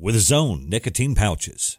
with his own nicotine pouches.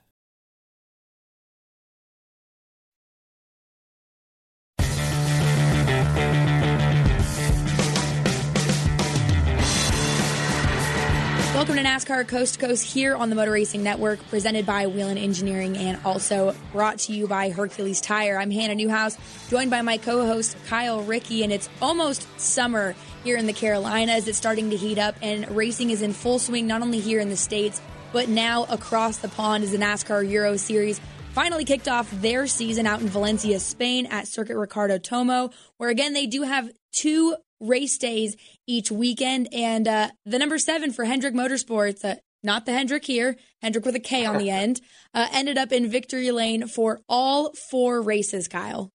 Welcome to NASCAR Coast to Coast here on the Motor Racing Network, presented by Whelen Engineering and also brought to you by Hercules Tire. I'm Hannah Newhouse, joined by my co host Kyle Rickey, and it's almost summer here in the Carolinas. It's starting to heat up, and racing is in full swing, not only here in the States, but now across the pond is the NASCAR Euro Series. Finally kicked off their season out in Valencia, Spain at Circuit Ricardo Tormo, where again they do have two race days each weekend. And uh, the number seven for Hendrick Motorsports, uh, not the Hendrick here, Hendrick with a K on the end, uh, ended up in victory lane for all four races, Kyle.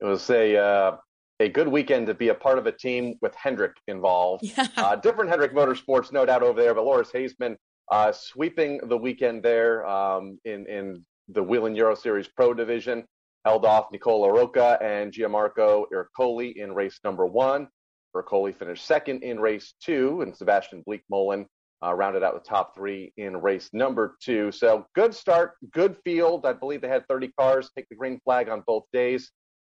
It was a, uh, a good weekend to be a part of a team with Hendrick involved. Yeah. Uh, different Hendrick Motorsports, no doubt, over there, but Loris Hezemans uh, sweeping the weekend there um, in, in the Whelen Euro Series Pro Division. Held off Nicola Rocca and Gianmarco Ercoli in race number one. Ercoli finished second in race two, and Sebastiaan Bleekemolen uh, rounded out the top three in race number two. So good start, good field. I believe they had 30 cars take the green flag on both days.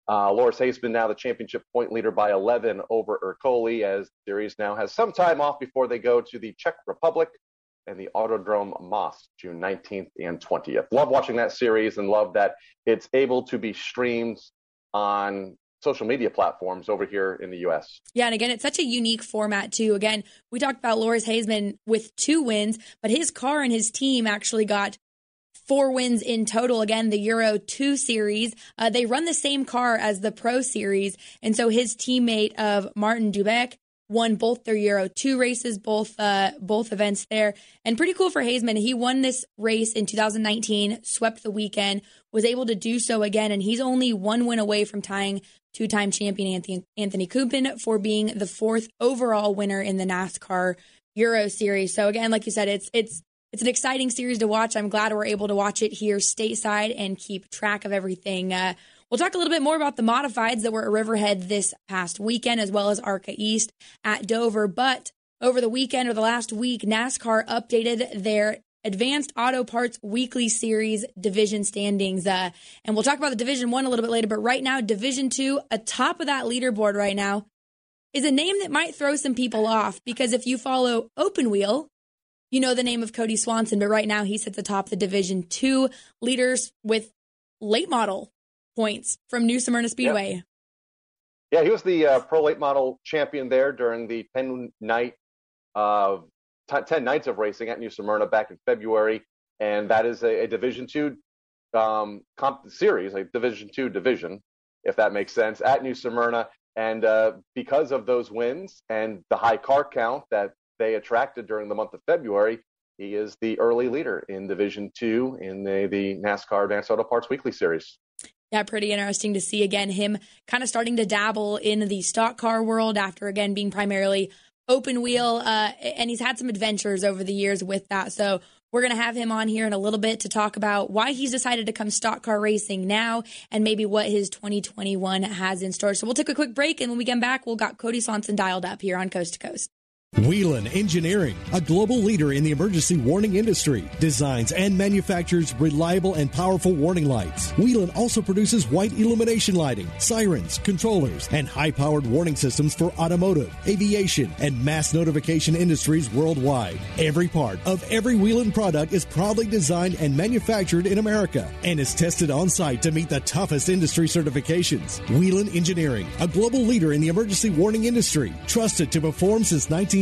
Uh, Loris Hezemans now the championship point leader by 11 over Ercoli, as the series now has some time off before they go to the Czech Republic and the Autodrome Most June 19th and 20th. Love watching that series and love that it's able to be streamed on social media platforms over here in the US. Yeah, and again, it's such a unique format too. Again, we talked about Loris Hezemans with two wins, but his car and his team actually got four wins in total. Again, the Euro 2 series. Uh, they run the same car as the Pro Series. And so his teammate of Martin Doubek won both their Euro 2 races, both uh, both events there. And pretty cool for Hezemans. He won this race in 2019, swept the weekend, was able to do so again, and he's only one win away from tying two-time champion Anthony, Anthony Kumpen for being the fourth overall winner in the NASCAR Euro Series. So again, like you said, it's it's it's an exciting series to watch. I'm glad we're able to watch it here stateside and keep track of everything. Uh, we'll talk a little bit more about the modifieds that were at Riverhead this past weekend, as well as ARCA East at Dover. But over the weekend or the last week, NASCAR updated their Advance Auto Parts Weekly Series division standings. Uh, and we'll talk about the Division One a little bit later. But right now, Division Two, atop of that leaderboard right now, is a name that might throw some people off because if you follow Open Wheel, you know the name of Kody Swanson, but right now he sits atop the Division Two leaders with late model points from New Smyrna Speedway. Yep. Yeah, he was the uh, pro late model champion there during the 10 night uh, t- 10 nights of racing at New Smyrna back in February. And that is a, a Division Two um, comp series, a Division Two division, if that makes sense, at New Smyrna. And uh, because of those wins and the high car count that they attracted during the month of February, he is the early leader in Division Two in the, the NASCAR Advance Auto Parts Weekly Series. Yeah, pretty interesting to see again him kind of starting to dabble in the stock car world after again being primarily open wheel, uh, and he's had some adventures over the years with that. So we're going to have him on here in a little bit to talk about why he's decided to come stock car racing now and maybe what his 2021 has in store. So we'll take a quick break, and when we come back, we'll got Kody Swanson dialed up here on Coast to Coast. Whelen Engineering, a global leader in the emergency warning industry, designs and manufactures reliable and powerful warning lights. Whelen also produces white illumination lighting, sirens, controllers, and high powered warning systems for automotive, aviation, and mass notification industries worldwide. Every part of every Whelen product is proudly designed and manufactured in America and is tested on site to meet the toughest industry certifications. Whelen Engineering, a global leader in the emergency warning industry, trusted to perform since 19.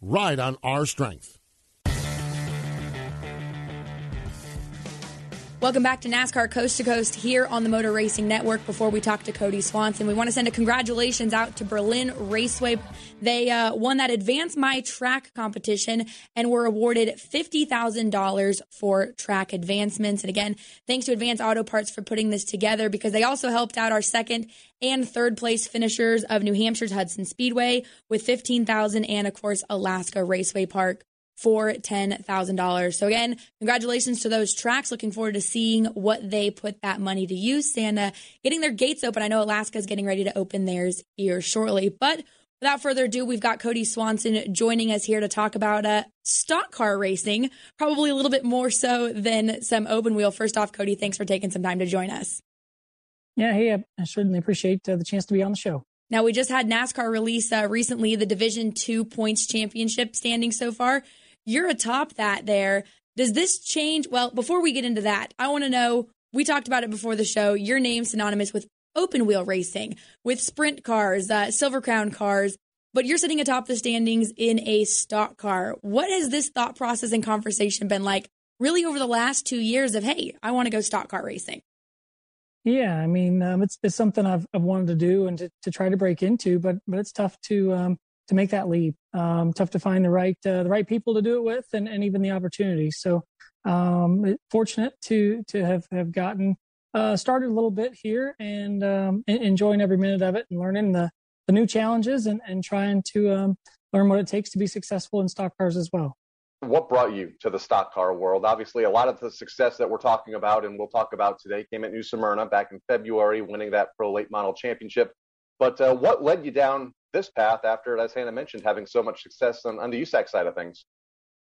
ride on our strength. Welcome back to NASCAR Coast to Coast here on the Motor Racing Network. Before we talk to Kody Swanson, we want to send a congratulations out to Berlin Raceway. They uh, won that Advance My Track competition and were awarded $50,000 for track advancements. And again, thanks to Advance Auto Parts for putting this together because they also helped out our second and third place finishers of New Hampshire's Hudson Speedway with 15,000 and of course Alaska Raceway Park for $10,000. So again, congratulations to those tracks. Looking forward to seeing what they put that money to use and uh, getting their gates open. I know Alaska is getting ready to open theirs here shortly, but without further ado, we've got Kody Swanson joining us here to talk about uh, stock car racing, probably a little bit more so than some open wheel. First off, Kody, thanks for taking some time to join us. Yeah, hey, I certainly appreciate uh, the chance to be on the show. Now we just had NASCAR release uh, recently the Division Two points championship standing so far. You're atop that there. Does this change? Well, before we get into that, I want to know we talked about it before the show. Your name synonymous with open wheel racing, with sprint cars, uh, Silver Crown cars, but you're sitting atop the standings in a stock car. What has this thought process and conversation been like really over the last two years of, hey, I want to go stock car racing? Yeah, I mean, um, it's, it's something I've, I've wanted to do and to, to try to break into, but but it's tough to um, to make that leap. Um, tough to find the right uh, the right people to do it with, and, and even the opportunity. So um, fortunate to to have have gotten uh, started a little bit here and um, enjoying every minute of it and learning the the new challenges and and trying to um, learn what it takes to be successful in stock cars as well. What brought you to the stock car world? Obviously, a lot of the success that we're talking about and we'll talk about today came at New Smyrna back in February, winning that pro late model championship. But uh, what led you down this path after, as Hannah mentioned, having so much success on, on the USAC side of things?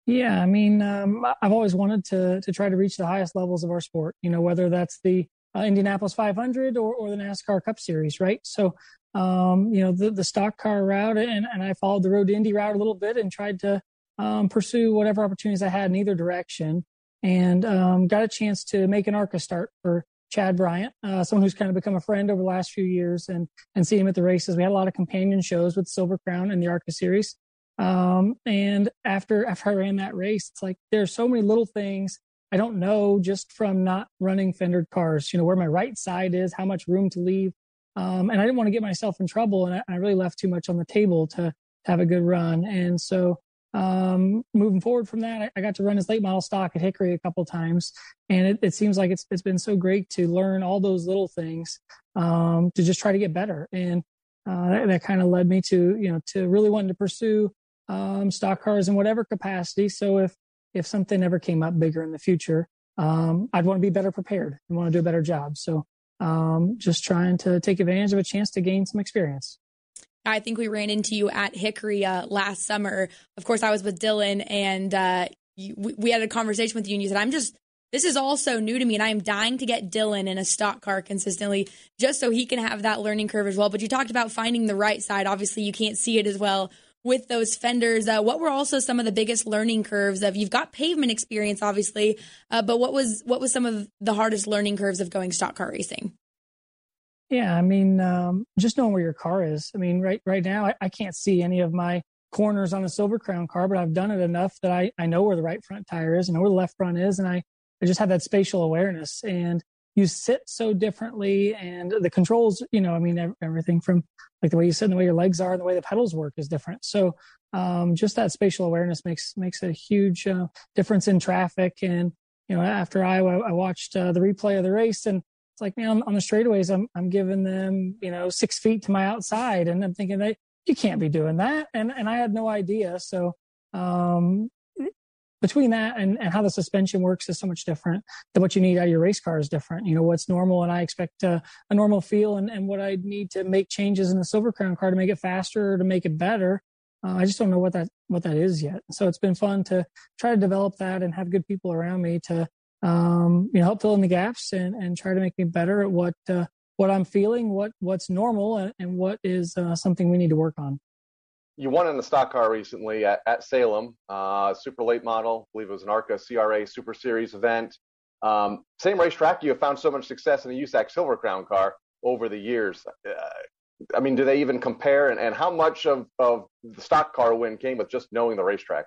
Yeah, I mean, um, I've always wanted to to try to reach the highest levels of our sport. You know, whether that's the uh, Indianapolis 500 or, or the NASCAR Cup Series, right? So, um, you know, the the stock car route, and and I followed the road to Indy route a little bit and tried to um, pursue whatever opportunities I had in either direction, and um, got a chance to make an ARCA start for Chad Bryant, uh, someone who's kind of become a friend over the last few years and, and see him at the races. We had a lot of companion shows with Silver Crown and the ARCA series. Um, and after, after I ran that race, it's like, there's so many little things I don't know just from not running fendered cars, you know, where my right side is, how much room to leave. Um, and I didn't want to get myself in trouble. And I, I really left too much on the table to, to have a good run. And so um, moving forward from that, I, got to run his late model stock at Hickory a couple times, and it, it, seems like it's it's been so great to learn all those little things um, to just try to get better, and uh, that, that kind of led me to you know to really wanting to pursue um, stock cars in whatever capacity. So if if something ever came up bigger in the future, um, I'd want to be better prepared and want to do a better job. So um, just trying to take advantage of a chance to gain some experience. I think we ran into you at Hickory uh, last summer. Of course, I was with Dylan, and uh, you, we had a conversation with you, and you said, "I'm just." This is all so new to me, and I am dying to get Dylan in a stock car consistently just so he can have that learning curve as well. But you talked about finding the right side. Obviously, you can't see it as well with those fenders. Uh, what were also some of the biggest learning curves of? You've got pavement experience, obviously, uh, but what was what was some of the hardest learning curves of going stock car racing? Yeah, I mean, um, just knowing where your car is. I mean, right right now, I, I, can't see any of my corners on a Silver Crown car, but I've done it enough that I, I know where the right front tire is, I know where the left front is, and I, I just have that spatial awareness. And you sit so differently, and the controls, you know, I mean, everything from like the way you sit and the way your legs are and the way the pedals work is different. So um, just that spatial awareness makes makes a huge uh, difference in traffic. And you know, after Iowa, I watched uh, the replay of the race and it's like, man, on the straightaways, I'm, I'm giving them, you know, six feet to my outside. And I'm thinking that you can't be doing that. And, and I had no idea. So, um, between that and, and how the suspension works is so much different than what you need out of your race car is different. You know, what's normal and I expect a, a normal feel and, and what I need to make changes in the Silver Crown car to make it faster or to make it better. Uh, I just don't know what that, what that is yet. So it's been fun to try to develop that and have good people around me to, um, you know, help fill in the gaps and, and try to make me better at what, uh, what I'm feeling, what, what's normal and, and what is uh, something we need to work on. you won in the stock car recently at, at Salem, uh, super late model. I believe it was an ARCA CRA Super Series event. Um, same racetrack. You have found so much success in the USAC Silver Crown car over the years. Uh, I mean, do they even compare? And, and how much of, of the stock car win came with just knowing the racetrack?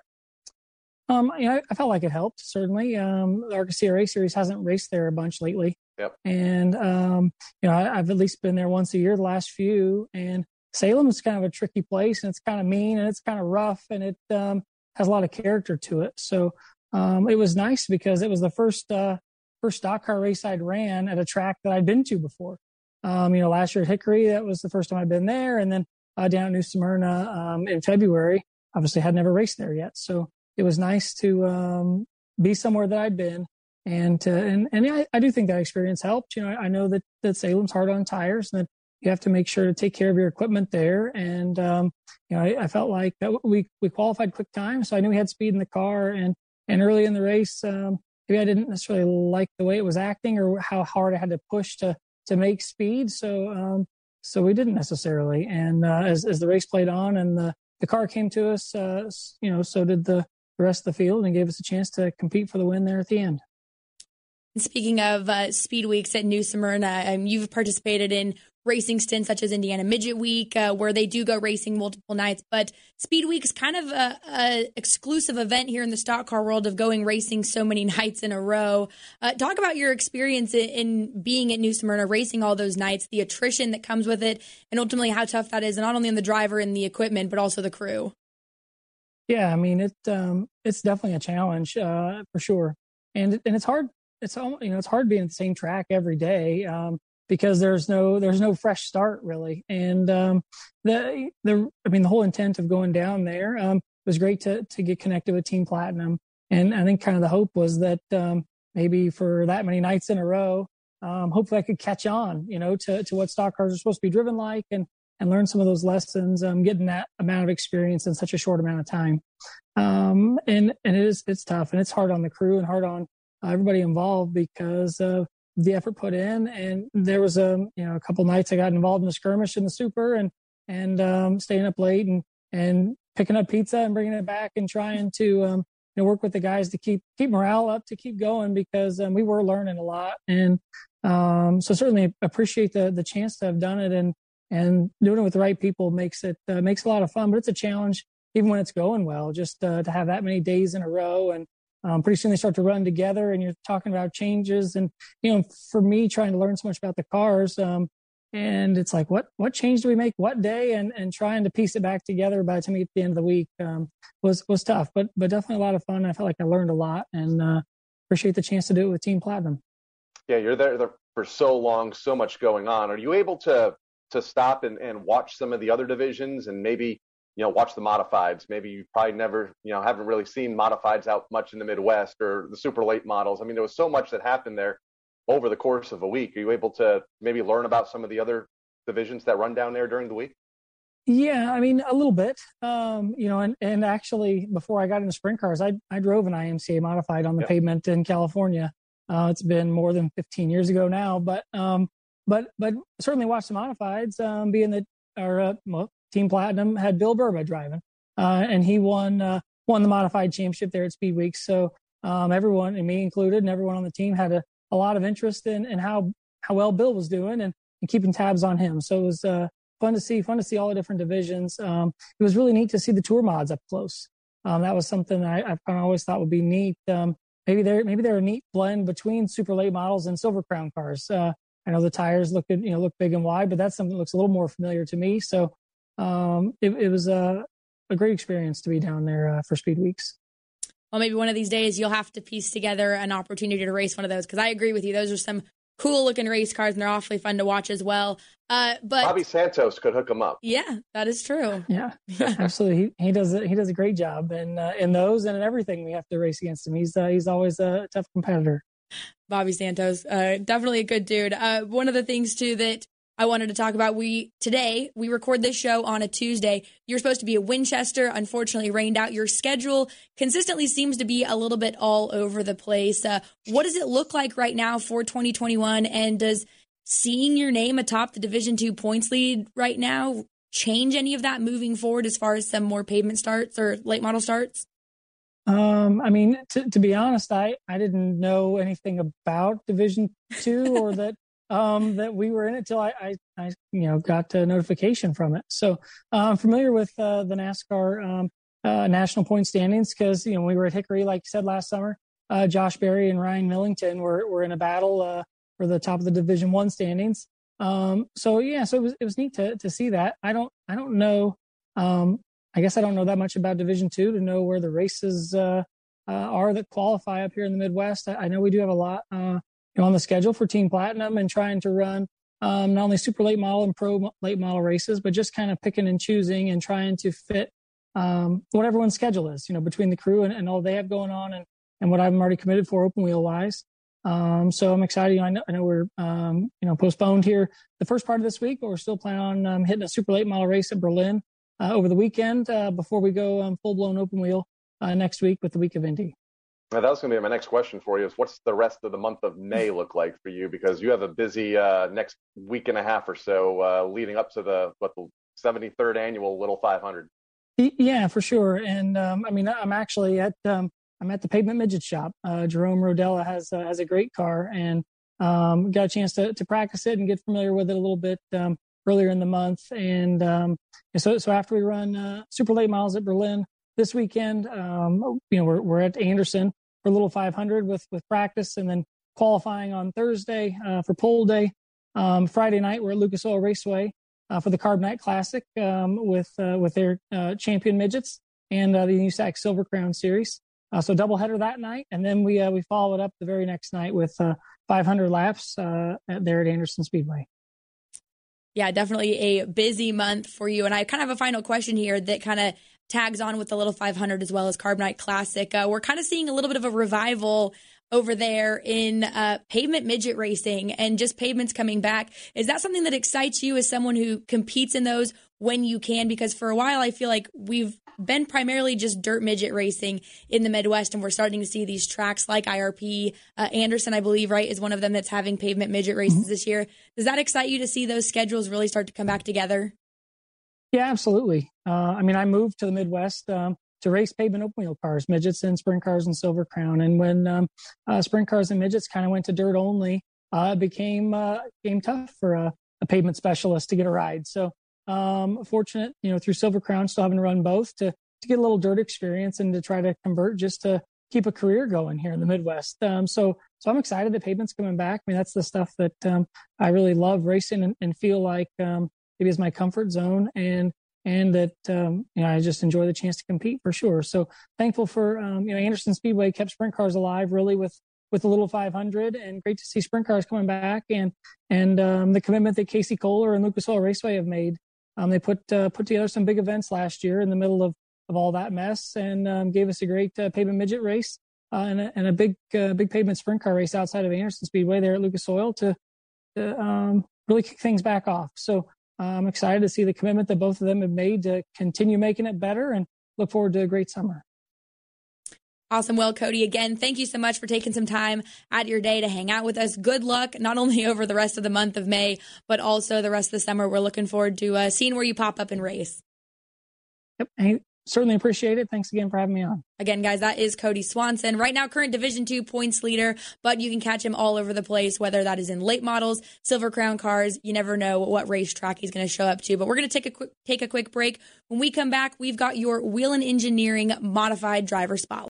Um, you know, I felt like it helped certainly. Um, the ARCA CRA series hasn't raced there a bunch lately. Yep. And um, you know, I, have at least been there once a year the last few. And Salem is kind of a tricky place, and it's kind of mean, and it's kind of rough, and it um, has a lot of character to it. So um, it was nice because it was the first uh, first stock car race I'd ran at a track that I'd been to before. Um, you know, last year at Hickory, that was the first time I'd been there, and then uh, down at New Smyrna um, in February. Obviously, had never raced there yet, so it was nice to um, be somewhere that I'd been, and to, and and I, I, do think that experience helped. You know, I, I, know that that Salem's hard on tires, and that you have to make sure to take care of your equipment there. And um, you know, I, I, felt like that we we qualified quick time, so I knew we had speed in the car, and and early in the race, um, maybe I didn't necessarily like the way it was acting or how hard I had to push to to make speed. So um, so we didn't necessarily. And uh, as as the race played on and the the car came to us, uh, you know, so did the the rest of the field and gave us a chance to compete for the win there at the end. Speaking of uh, speed weeks at New Smyrna, um, you've participated in racing stints such as Indiana Midget Week, uh, where they do go racing multiple nights. But Speed Week is kind of a, a, exclusive event here in the stock car world of going racing so many nights in a row. Uh, talk about your experience in, in, being at New Smyrna, racing all those nights, the attrition that comes with it, and ultimately how tough that is, not only on the driver and the equipment, but also the crew. Yeah, I mean it. Um, it's definitely a challenge uh, for sure, and and it's hard. It's all you know it's hard being the same track every day. Um, because there's no there's no fresh start really. And um, the the I mean the whole intent of going down there um, was great to to get connected with Team Platinum, and I think kind of the hope was that um, maybe for that many nights in a row, um, hopefully I could catch on, you know, to to what stock cars are supposed to be driven like, and and learn some of those lessons, um, getting that amount of experience in such a short amount of time. Um, and and it is it's tough and it's hard on the crew and hard on everybody involved because of the effort put in. And there was a you know a couple nights I got involved in the skirmish in the super and and um, staying up late and and picking up pizza and bringing it back and trying to um, you know work with the guys to keep keep morale up to keep going because um, we were learning a lot and um, so certainly appreciate the the chance to have done it and and doing it with the right people makes it uh, makes a lot of fun but it's a challenge even when it's going well just uh, to have that many days in a row. And um, pretty soon they start to run together and you're talking about changes. And you know for me trying to learn so much about the cars um, and it's like what what change do we make? What day? And and trying to piece it back together by the time we get to the end of the week um, was was tough but but definitely a lot of fun. I felt like i learned a lot and uh, appreciate the chance to do it with team platinum. Yeah you're there, there for so long so much going on. Are you able to to stop and, and watch some of the other divisions and maybe you know, watch the modifieds. Maybe you probably never, you know, haven't really seen modifieds out much in the Midwest or the super late models. I mean, there was so much that happened there over the course of a week. Are you able to maybe learn about some of the other divisions that run down there during the week? Yeah, I mean a little bit. Um, you know, and, and actually before I got into sprint cars, I I drove an IMCA modified on the pavement in California. Uh, it's been more than 15 years ago now, but um, but but certainly watched the modifieds. Um, being that our uh, well, Team Platinum had Bill Burba driving, uh, and he won uh, won the modified championship there at Speed Week. So um, everyone, and me included, and everyone on the team had a, a lot of interest in, in how how well Bill was doing and, and keeping tabs on him. So it was uh, fun to see, fun to see all the different divisions. Um, it was really neat to see the tour mods up close. Um, that was something I, I always thought would be neat. Um, maybe they're maybe they're a neat blend between super late models and silver crown cars. I know the tires look you know look big and wide, but that's something that looks a little more familiar to me. So um, it, it, was a, a, great experience to be down there uh, for Speed Weeks. Well, maybe one of these days you'll have to piece together an opportunity to race one of those because I agree with you. Those are some cool looking race cars and they're awfully fun to watch as well. Uh, but Bobby Santos could hook them up. Yeah, that is true. Yeah, yeah. absolutely. He, he does he does a great job in uh, in those and in everything we have to race against him. He's uh, he's always a tough competitor. Bobby Santos, uh, definitely a good dude. Uh, one of the things too that I wanted to talk about. We today we record this show on a Tuesday. You're supposed to be at Winchester. Unfortunately, rained out. Your schedule consistently seems to be a little bit all over the place. Uh, what does it look like right now for 2021? And does seeing your name atop the Division Two points lead right now change any of that moving forward as far as some more pavement starts or late model starts? Um, I mean, to, to be honest, I, I didn't know anything about Division Two or that um, that we were in it till I, I, I you know got a notification from it. So uh, I'm familiar with uh, the NASCAR um, uh, national point standings because you know we were at Hickory, like you said last summer. Uh, Josh Berry and Ryan Millington were were in a battle uh, for the top of the Division One standings. Um, so yeah, so it was it was neat to to see that. I don't I don't know. Um, I guess I don't know that much about Division Two to know where the races uh, uh, are that qualify up here in the Midwest. I, I know we do have a lot uh, you know, on the schedule for Team Platinum and trying to run um, not only super late model and pro late model races, but just kind of picking and choosing and trying to fit um, what everyone's schedule is. You know, between the crew and, and all they have going on and and what I'm already committed for open wheel wise. Um, so I'm excited. I know, I know we're, um, you know, postponed here the first part of this week, but we're still planning on um, hitting a super late model race at Berlin over the weekend uh, before we go um, full blown open wheel uh, next week with the week of Indy. Now, that was going to be my next question for you is what's the rest of the month of May look like for you? Because you have a busy uh, next week and a half or so uh, leading up to the, what, the 73rd annual Little 500. Yeah, for sure. And um, I mean, I'm actually at um, I'm at the pavement midget shop. Uh, Jerome Rodella has uh, has a great car, and um, got a chance to to practice it and get familiar with it a little bit um, earlier in the month. And, um, and, so so after we run uh, super late miles at Berlin this weekend, um, you know we're we're at Anderson for a little 500 with with practice, and then qualifying on Thursday uh, for pole day. Um, Friday night we're at Lucas Oil Raceway uh, for the Carb Night Classic um, with uh, with their champion midgets and the USAC Silver Crown Series. Uh, so doubleheader that night, and then we uh, we follow it up the very next night with uh, 500 laps uh, there at Anderson Speedway. Yeah, definitely a busy month for you. And I kind of have a final question here that kind of tags on with the Little 500 as well as Carb Night Classic. Uh, we're kind of seeing a little bit of a revival over there in uh, pavement midget racing and just pavements coming back. Is that something that excites you as someone who competes in those when you can? Because for a while, I feel like we've been primarily just dirt midget racing in the Midwest, and we're starting to see these tracks like IRP. Uh, Anderson, I believe, right, is one of them that's having pavement midget races mm-hmm. this year. Does that excite you to see those schedules really start to come back together? Yeah, absolutely. Uh, I mean, I moved to the Midwest um, to race pavement open wheel cars, midgets and sprint cars and Silver Crown. And when um, uh, sprint cars and midgets kind of went to dirt only, uh, it became uh, became tough for a, a, pavement specialist to get a ride. So um, fortunate, you know, through Silver Crown, still having to run both to to get a little dirt experience and to try to convert just to keep a career going here in the Midwest. Um, so so I'm excited that pavement's coming back. I mean, that's the stuff that um, I really love racing and, and feel like um, maybe is my comfort zone and and that um, you know I just enjoy the chance to compete for sure. So thankful for um, you know Anderson Speedway kept sprint cars alive really with with the little 500 and great to see sprint cars coming back and and um, the commitment that Casey Kohler and Lucas Oil Raceway have made um, they put uh, put together some big events last year in the middle of of all that mess and um, gave us a great uh, pavement midget race uh, and, a, and, a, big big pavement sprint car race outside of Anderson Speedway there at Lucas Oil to, to um, really kick things back off. So I'm excited to see the commitment that both of them have made to continue making it better and look forward to a great summer. Awesome. Well, Kody, again, thank you so much for taking some time out of your day to hang out with us. Good luck, not only over the rest of the month of May, but also the rest of the summer. We're looking forward to uh, seeing where you pop up and race. Yep certainly appreciate it. Thanks again for having me on. Again, guys, that is Kody Swanson. Right now, current Division two points leader, but you can catch him all over the place, whether that is in late models, Silver Crown cars. You never know what racetrack he's going to show up to. But we're going to take a quick take a quick break. When we come back, we've got your Whelen Engineering modified driver spot.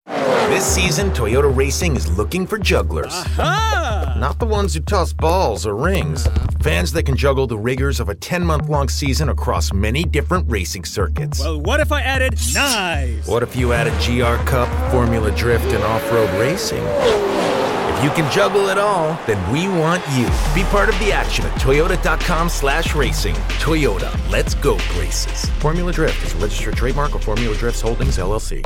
This season, Toyota Racing is looking for jugglers. Aha! Not the ones who toss balls or rings. Fans that can juggle the rigors of a 10 month long season across many different racing circuits. Well, what if I added nice? What if you added GR Cup, Formula Drift, and off road racing? If you can juggle it all, then we want you. Be part of the action at toyota.com slash racing. Toyota, let's go places. Formula Drift is a registered trademark of Formula Drifts Holdings, LLC.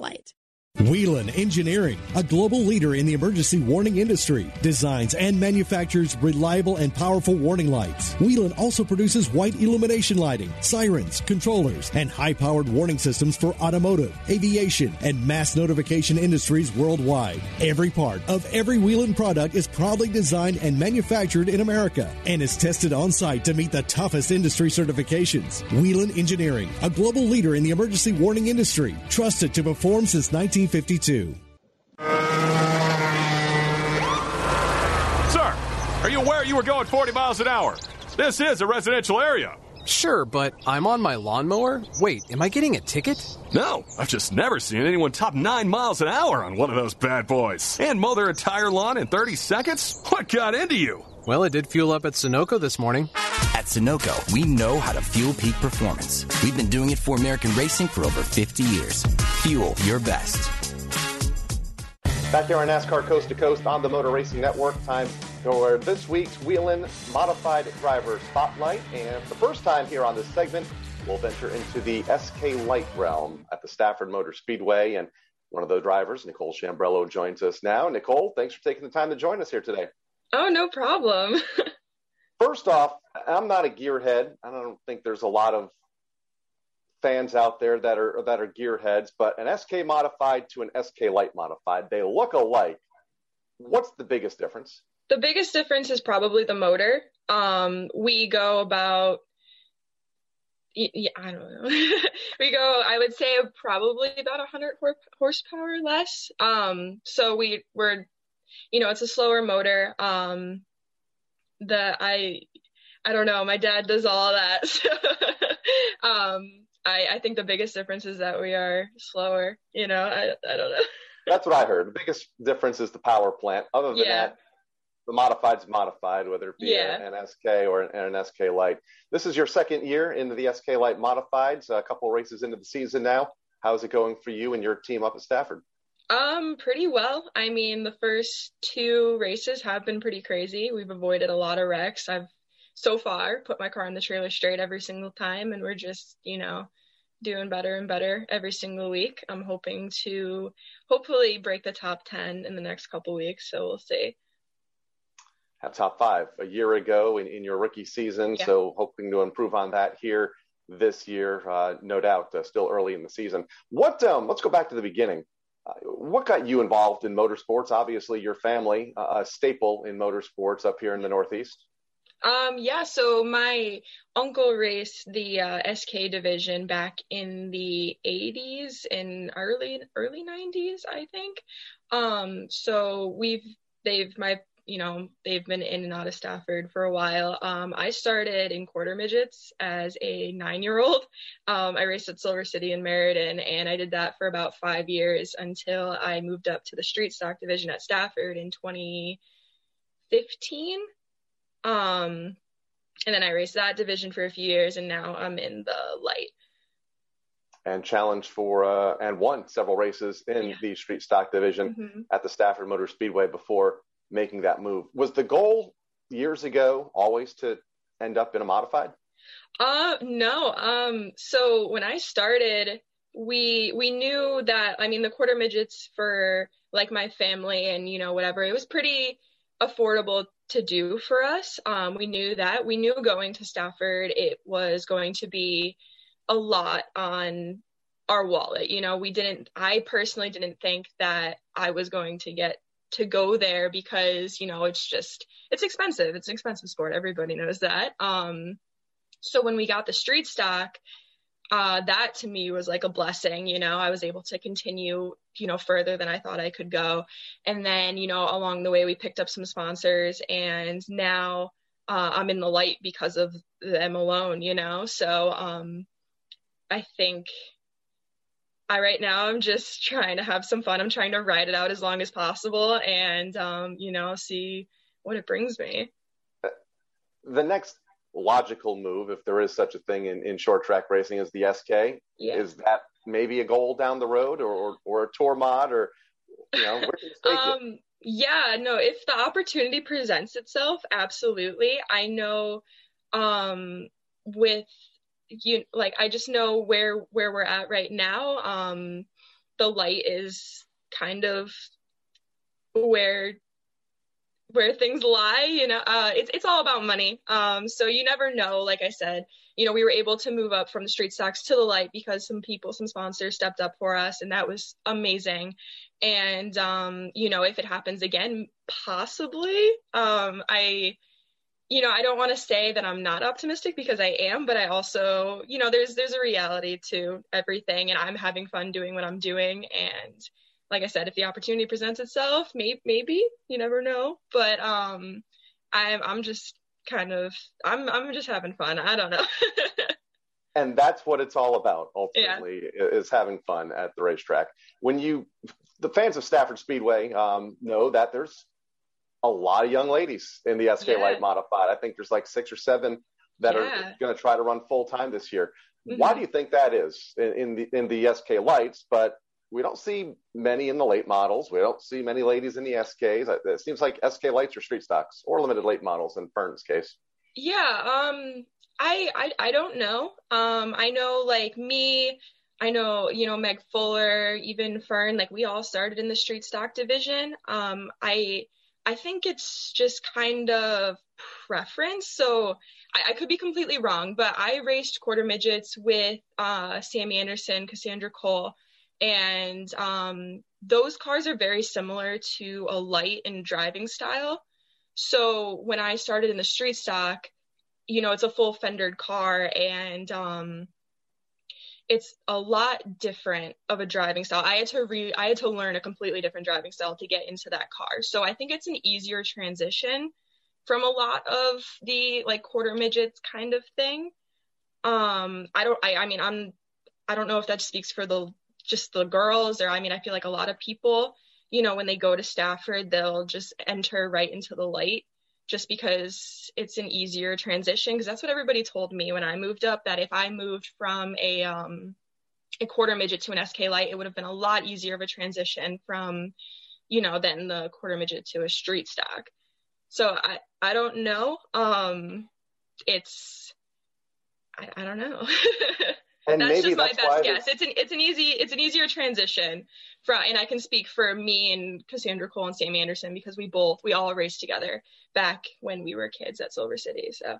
Light. Whelen Engineering, a global leader in the emergency warning industry, designs and manufactures reliable and powerful warning lights. Whelen also produces white illumination lighting, sirens, controllers, and high powered warning systems for automotive, aviation, and mass notification industries worldwide. Every part of every Whelen product is proudly designed and manufactured in America and is tested on site to meet the toughest industry certifications. Whelen Engineering, a global leader in the emergency warning industry, trusted to perform since 19. 1952. Sir, are you aware you were going 40 miles an hour? This is a residential area. Sure, but I'm on my lawnmower? Wait, am I getting a ticket? No, I've just never seen anyone top 9 miles an hour on one of those bad boys. And mow their entire lawn in 30 seconds? What got into you? Well, it did fuel up at Sunoco this morning. At Sunoco, we know how to fuel peak performance. We've been doing it for American racing for over 50 years. Fuel your best. Back here on NASCAR Coast to Coast on the Motor Racing Network, time for this week's Whelen Modified Driver Spotlight. And for the first time here on this segment, we'll venture into the SK Light realm at the Stafford Motor Speedway. And one of the drivers, Nicole Chambrello, joins us now. Nicole, thanks for taking the time to join us here today. Oh, no problem. First off, I'm not a gearhead. I don't think there's a lot of fans out there that are that are gearheads, but an SK modified to an SK light modified, they look alike. What's the biggest difference? The biggest difference is probably the motor. Um, we go about yeah, I don't know. we go, I would say probably about 100 horsepower less. Um, so we we're, you know, it's a slower motor. Um, the I, I don't know. My dad does all that. um, I, I think the biggest difference is that we are slower. You know, I, I don't know. That's what I heard. The biggest difference is the power plant. Other than yeah. that, the modified's modified, whether it be yeah. an, an, SK or an, an, SK Light. This is your second year into the SK Light modifieds. A couple races into the season now. How's it going for you and your team up at Stafford? Um, pretty well. I mean, the first two races have been pretty crazy. We've avoided a lot of wrecks. I've so far put my car in the trailer straight every single time, and we're just, you know, doing better and better every single week. I'm hoping to hopefully break the top 10 in the next couple weeks. So we'll see. Have top five a year ago in, in your rookie season. Yeah. So hoping to improve on that here this year, uh, no doubt, uh, still early in the season. What, um, let's go back to the beginning. What got you involved in motorsports? Obviously, your family, uh, a staple in motorsports up here in the Northeast. Um, yeah, so my uncle raced the uh, SK division back in the 80s and early early 90s, I think. Um, so we've they've my you know they've been in and out of Stafford for a while. Um, I started in quarter midgets as a nine year old. Um, I raced at Silver City in Meriden, and I did that for about five years until I moved up to the street stock division at Stafford in 2015. Um, and then I raced that division for a few years, and now I'm in the light. And challenged for uh, and won several races in yeah. the street stock division mm-hmm. at the Stafford Motor Speedway before making that move. Was the goal years ago always to end up in a modified? Uh, no. Um, so when I started, we we knew that I mean the quarter midgets for like my family and you know whatever it was pretty affordable to do for us. Um, we knew that. We knew going to Stafford, it was going to be a lot on our wallet. You know, we didn't, I personally didn't think that I was going to get to go there because, you know, it's just, it's expensive. It's an expensive sport. Everybody knows that. Um, so when we got the street stock, uh, that to me was like a blessing. You know, I was able to continue, you know, further than I thought I could go. And then, you know, along the way, we picked up some sponsors, and now uh, I'm in the light because of them alone. You know, so um, I think I right now I'm just trying to have some fun. I'm trying to ride it out as long as possible and um, you know, see what it brings me. The next logical move, if there is such a thing in, in short track racing, is the SK. Yeah. Is that maybe a goal down the road or, or, or a tour mod or, you know, where can take um, yeah, no, if the opportunity presents itself, absolutely. I know um, with you like I just know where where we're at right now. Um, the light is kind of where where things lie you know uh, it's, it's all about money um, so you never know like i said you know we were able to move up from the street stocks to the light because some people some sponsors stepped up for us and that was amazing and um, you know if it happens again possibly um, i you know i don't want to say that i'm not optimistic because i am but i also you know there's there's a reality to everything and i'm having fun doing what i'm doing and like I said, if the opportunity presents itself, maybe, maybe you never know. But um, I'm I'm just kind of I'm I'm just having fun. I don't know. and that's what it's all about ultimately yeah. is having fun at the racetrack. When you the fans of Stafford Speedway um, know that there's a lot of young ladies in the SK yeah. Light Modified. I think there's like six or seven that yeah. are going to try to run full time this year. Mm-hmm. Why do you think that is in, in the in the SK Lights? But we don't see many in the late models. We don't see many ladies in the SKs. It seems like SK lights are street stocks or limited late models in Fern's case. Yeah, um, I, I I don't know. Um, I know like me, I know you know Meg Fuller, even Fern. Like we all started in the street stock division. Um, I I think it's just kind of preference. So I, I, could be completely wrong, but I raced quarter midgets with uh, Sammy Anderson, Cassandra Cole, and um, those cars are very similar to a light and driving style. So when I started in the street stock, you know, it's a full fendered car and um, it's a lot different of a driving style. I had to re I had to learn a completely different driving style to get into that car. So I think it's an easier transition from a lot of the like quarter midgets kind of thing. Um, I don't I, I mean I'm I don't know if that speaks for the just the girls or I mean I feel like a lot of people, you know, when they go to Stafford, they'll just enter right into the light just because it's an easier transition because that's what everybody told me when I moved up that if I moved from a um a quarter midget to an SK light, it would have been a lot easier of a transition from, you know, than the quarter midget to a street stock. So I I don't know. Um it's I, I don't know. And that's just that's my best guess. It's an it's an easy it's an easier transition from and I can speak for me and Cassandra Cole and Sammy Anderson because we both we all raced together back when we were kids at Silver City. So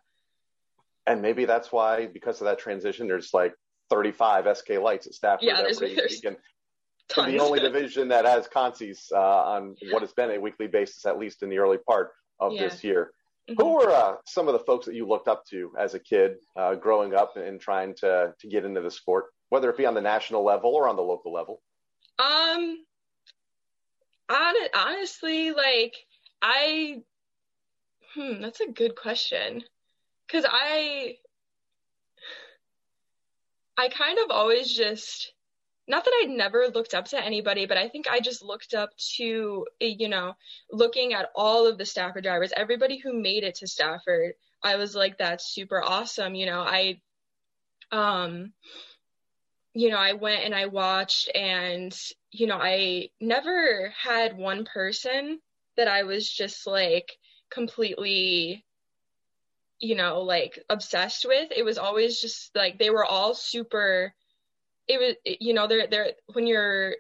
and maybe that's why because of that transition there's like 35 SK lights at Stafford yeah, there's, there's the only division that has consies uh, on what has been a weekly basis at least in the early part of Yeah. this year. Mm-hmm. Who were uh, some of the folks that you looked up to as a kid, uh, growing up and trying to to get into the sport, whether it be on the national level or on the local level? Um, hon- honestly, like I, hmm, that's a good question, because I, I kind of always just, not that I'd never looked up to anybody, but I think I just looked up to, you know, looking at all of the Stafford drivers, everybody who made it to Stafford. I was like, that's super awesome. You know, I, um, you know, I went and I watched and, you know, I never had one person that I was just like completely, you know, like obsessed with. It was always just like they were all super, it was, you know, they're, they're, when you're,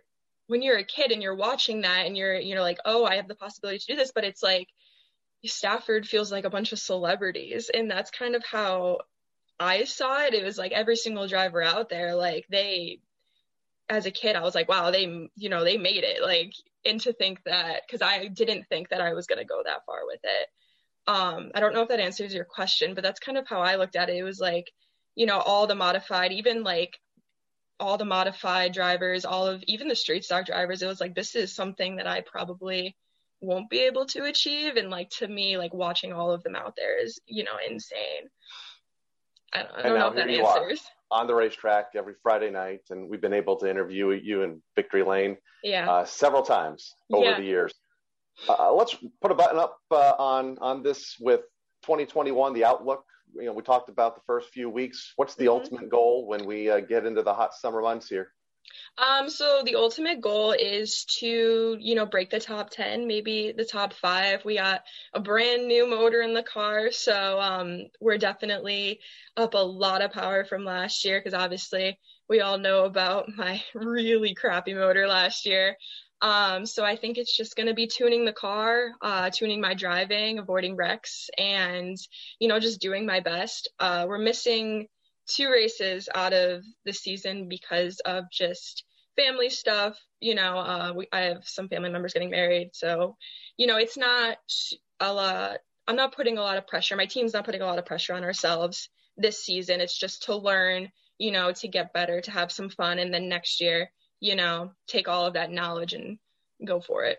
when you're a kid and you're watching that and you're, you know, like, oh, I have the possibility to do this, but it's like, Stafford feels like a bunch of celebrities. And that's kind of how I saw it. It was like every single driver out there, like they, as a kid, I was like, wow, they, you know, they made it. Like, and to think that, because I didn't think that I was going to go that far with it. Um, I don't know if that answers your question, but that's kind of how I looked at it. It was like, you know, all the modified, even like all the modified drivers, all of even the street stock drivers, it was like, this is something that I probably won't be able to achieve. And like, to me, like watching all of them out there is, you know, insane. I don't, I don't know if that here you are. answers. on the racetrack every Friday night, and we've been able to interview you in Victory Lane yeah. uh, several times over Yeah. the years. Uh, let's put a button up uh, on on this with 2021, the outlook. You know, we talked about the first few weeks. What's the ultimate goal when we uh, get into the hot summer months here? Um, so the ultimate goal is to, you know, break the top 10, maybe the top five. We got a brand new motor in the car. So, um, we're definitely up a lot of power from last year because obviously we all know about my really crappy motor last year. Um, so I think it's just going to be tuning the car, uh, tuning my driving, avoiding wrecks, and, you know, just doing my best. Uh, we're missing two races out of the season because of just family stuff. You know, uh, we, I have some family members getting married, so you know, it's not a lot. I'm not putting a lot of pressure. My team's not putting a lot of pressure on ourselves this season. It's just to learn, you know, to get better, to have some fun, and then next year, you know, take all of that knowledge and go for it.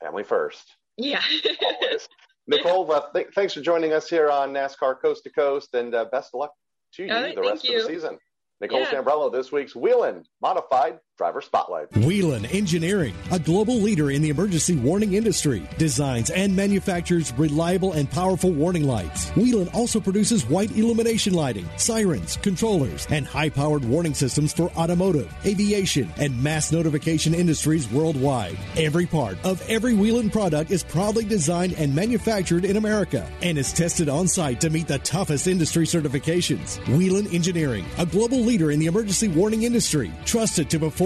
Family first. Yeah. Nicole, uh, th- thanks for joining us here on NASCAR Coast to Coast, and uh, best of luck to you right, the rest you. of the season. Nicole Yeah. Chambrello, this week's Whelen Modified Driver Spotlight. Whelen Engineering, a global leader in the emergency warning industry, designs and manufactures reliable and powerful warning lights. Whelen also produces white illumination lighting, sirens, controllers, and high powered warning systems for automotive, aviation, and mass notification industries worldwide. Every part of every Whelen product is proudly designed and manufactured in America and is tested on site to meet the toughest industry certifications. Whelen Engineering, a global leader in the emergency warning industry, trusted to perform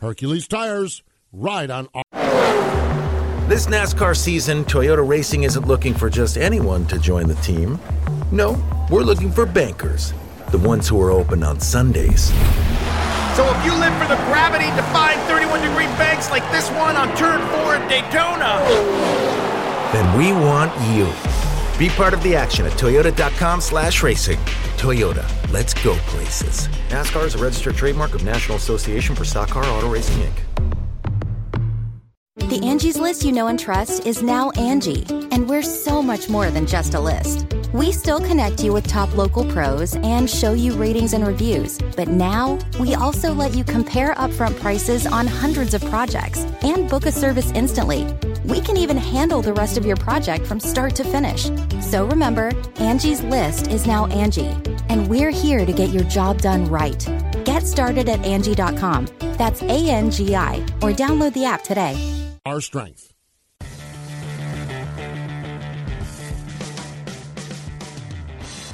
Hercules Tires, ride on. This NASCAR season, Toyota Racing isn't looking for just anyone to join the team. No, we're looking for bankers, the ones who are open on Sundays. So if you live for the gravity-defying 31-degree banks like this one on Turn 4 at Daytona, Then we want you. Be part of the action at toyota.com slash racing. Toyota, let's go places. NASCAR is a registered trademark of National Association for Stock Car Auto Racing, Inc. The Angie's list you know and trust is now Angie, and we're so much more than just a list. We still connect you with top local pros and show you ratings and reviews, but now we also let you compare upfront prices on hundreds of projects and book a service instantly. We can even handle the rest of your project from start to finish. So remember, Angie's list is now Angie, and we're here to get your job done right. Get started at Angie.com. That's A N G I, or download the app today. Our strength.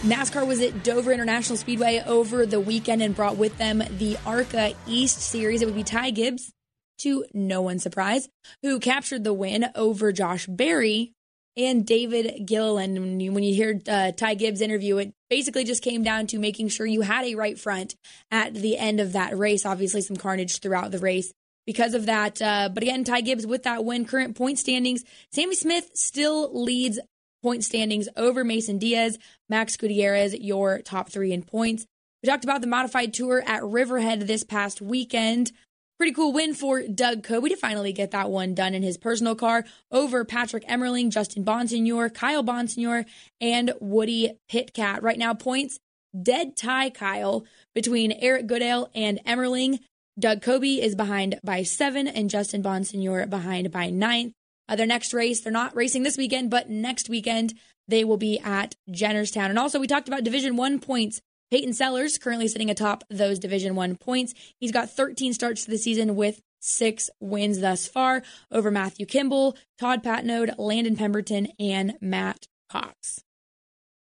NASCAR was at Dover International Speedway over the weekend and brought with them the ARCA East Series. It would be Ty Gibbs, to no one's surprise, who captured the win over Josh Berry and David Gilliland. When you, when you hear uh, Ty Gibbs' interview, it basically just came down to making sure you had a right front at the end of that race. Obviously, some carnage throughout the race because of that. Uh, but again, Ty Gibbs with that win, current point standings. Sammy Smith still leads point standings over Mason Diaz, Max Gutierrez, your top three in points. We talked about the modified tour at Riverhead this past weekend. Pretty cool win for Doug Coby to finally get that one done in his personal car over Patrick Emmerling, Justin Bonsignore, Kyle Bonsignore, and Woody Pitkat. Right now, points dead tie Kyle between Eric Goodale and Emmerling. Doug Coby is behind by seven, and Justin Bonsignore behind by ninth. Uh, their next race, they're not racing this weekend, but next weekend they will be at Jennerstown. And also, we talked about Division One points. Peyton Sellers currently sitting atop those Division One points. He's got 13 starts to the season with six wins thus far over Matthew Kimball, Todd Patnode, Landon Pemberton, and Matt Cox.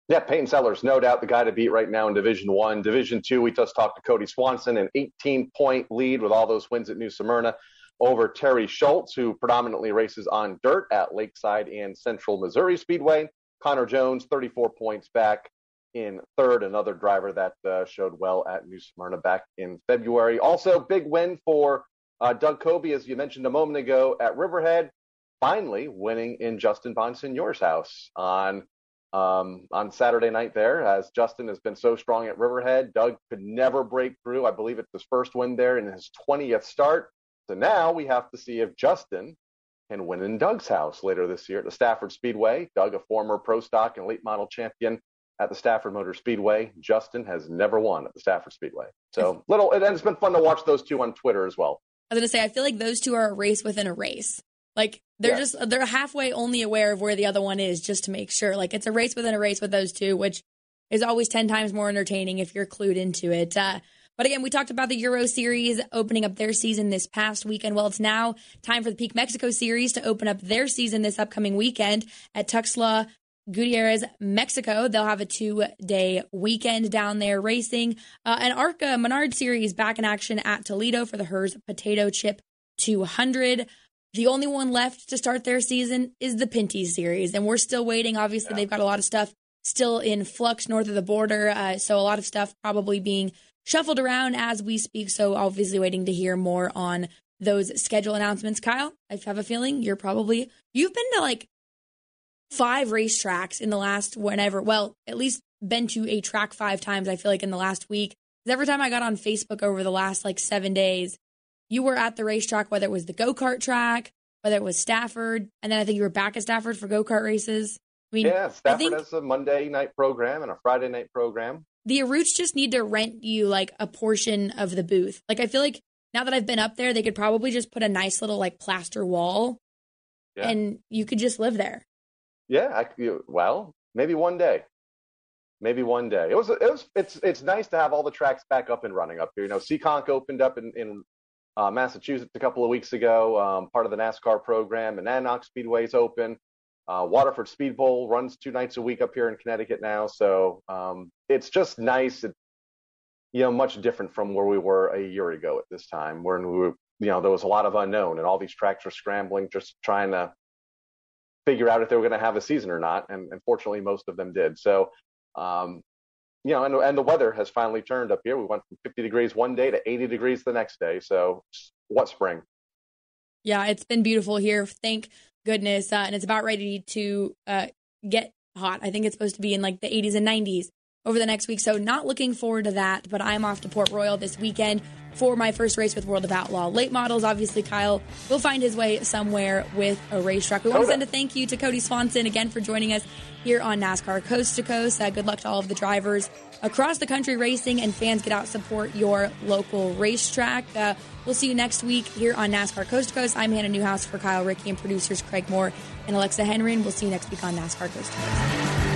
Yeah, Peyton Sellers, no doubt the guy to beat right now in Division One. Division Two, we just talked to Kody Swanson, an 18 point lead with all those wins at New Smyrna over Terry Schultz, who predominantly races on dirt at Lakeside and Central Missouri Speedway. Connor Jones, 34 points back. In third. Another driver that uh, showed well at New Smyrna back in February. Also, big win for uh, Doug Coby, as you mentioned a moment ago, at Riverhead. Finally, winning in Justin Bonsignore's house on um, on Saturday night there, as Justin has been so strong at Riverhead. Doug could never break through. I believe it's his first win there in his 20th start. So now we have to see if Justin can win in Doug's house later this year at the Stafford Speedway. Doug, a former pro stock and late model champion at the Stafford Motor Speedway. Justin has never won at the Stafford Speedway. So little, and it's been fun to watch those two on Twitter as well. I was gonna say, I feel like those two are a race within a race. Like they're yeah. just they're halfway only aware of where the other one is just to make sure. Like it's a race within a race with those two, which is always ten times more entertaining if you're clued into it. Uh, but again, we talked about the Euro Series opening up their season this past weekend. Well, it's now time for the Peak Mexico Series to open up their season this upcoming weekend at Tuxtla Gutierrez, Mexico. They'll have a two day weekend down there racing. Uh, and ARCA Menard Series back in action at Toledo for the Herr's Potato Chip 200. The only one left to start their season is the Pinty Series. And we're still waiting. Obviously, yeah. they've got a lot of stuff still in flux north of the border. Uh, so a lot of stuff probably being shuffled around as we speak. So obviously waiting to hear more on those schedule announcements. Kyle, I have a feeling you're probably you've been to like five racetracks in the last whenever. Well, at least been to a track five times. I feel like in the last week. Every time I got on Facebook over the last like seven days, you were at the racetrack, whether it was the go kart track, whether it was Stafford, and then I think you were back at Stafford for go kart races. I mean, yeah, Stafford think, has a Monday night program and a Friday night program the Arutes just need to rent you like a portion of the booth. Like I feel like now that I've been up there, they could probably just put a nice little like plaster wall, yeah. and you could just live there. Yeah, I, well, maybe one day, maybe one day. It was it was it's it's nice to have all the tracks back up and running up here. You know, Seekonk opened up in in uh, Massachusetts a couple of weeks ago, um, part of the NASCAR program, and Nanox Speedway's open. Uh, Waterford Speed Bowl runs two nights a week up here in Connecticut now, so um, it's just nice. It, you know, much different from where we were a year ago at this time, when we were, you know, there was a lot of unknown, and all these tracks were scrambling, just trying to figure out if they were going to have a season or not. And unfortunately, most of them did. So, um, you know, and, and the weather has finally turned up here. We went from 50 degrees one day to 80 degrees the next day. So, what spring? Yeah, it's been beautiful here. Thank goodness. Uh, and it's about ready to uh, get hot. I think it's supposed to be in like the 80s and 90s over the next week. So, not looking forward to that, but I'm off to Port Royal this weekend for my first race with World of Outlaw. Late models, obviously, Kyle will find his way somewhere with a racetrack. We want to send a thank you to Kody Swanson again for joining us here on NASCAR Coast to Coast. Uh, good luck to all of the drivers across the country racing and fans get out support your local racetrack. Uh, we'll see you next week here on NASCAR Coast to Coast. I'm Hannah Newhouse for Kyle Rickey and producers Craig Moore and Alexa Henry, and we'll see you next week on NASCAR Coast to Coast.